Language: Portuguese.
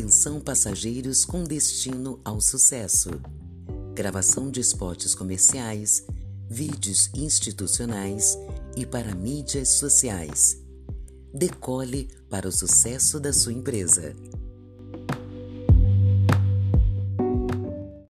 Atenção passageiros com destino ao sucesso. Gravação de spots comerciais, vídeos institucionais e para mídias sociais. Decole para o sucesso da sua empresa.